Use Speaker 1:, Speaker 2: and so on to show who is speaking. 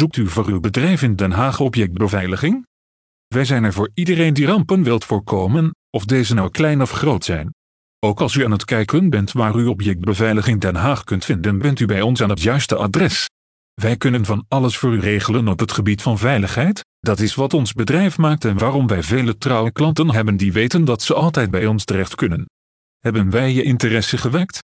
Speaker 1: Zoekt u voor uw bedrijf in Den Haag objectbeveiliging? Wij zijn er voor iedereen die rampen wilt voorkomen, of deze nou klein of groot zijn. Ook als u aan het kijken bent waar u objectbeveiliging Den Haag kunt vinden, bent u bij ons aan het juiste adres. Wij kunnen van alles voor u regelen op het gebied van veiligheid. Dat is wat ons bedrijf maakt en waarom wij vele trouwe klanten hebben die weten dat ze altijd bij ons terecht kunnen. Hebben wij je interesse gewekt?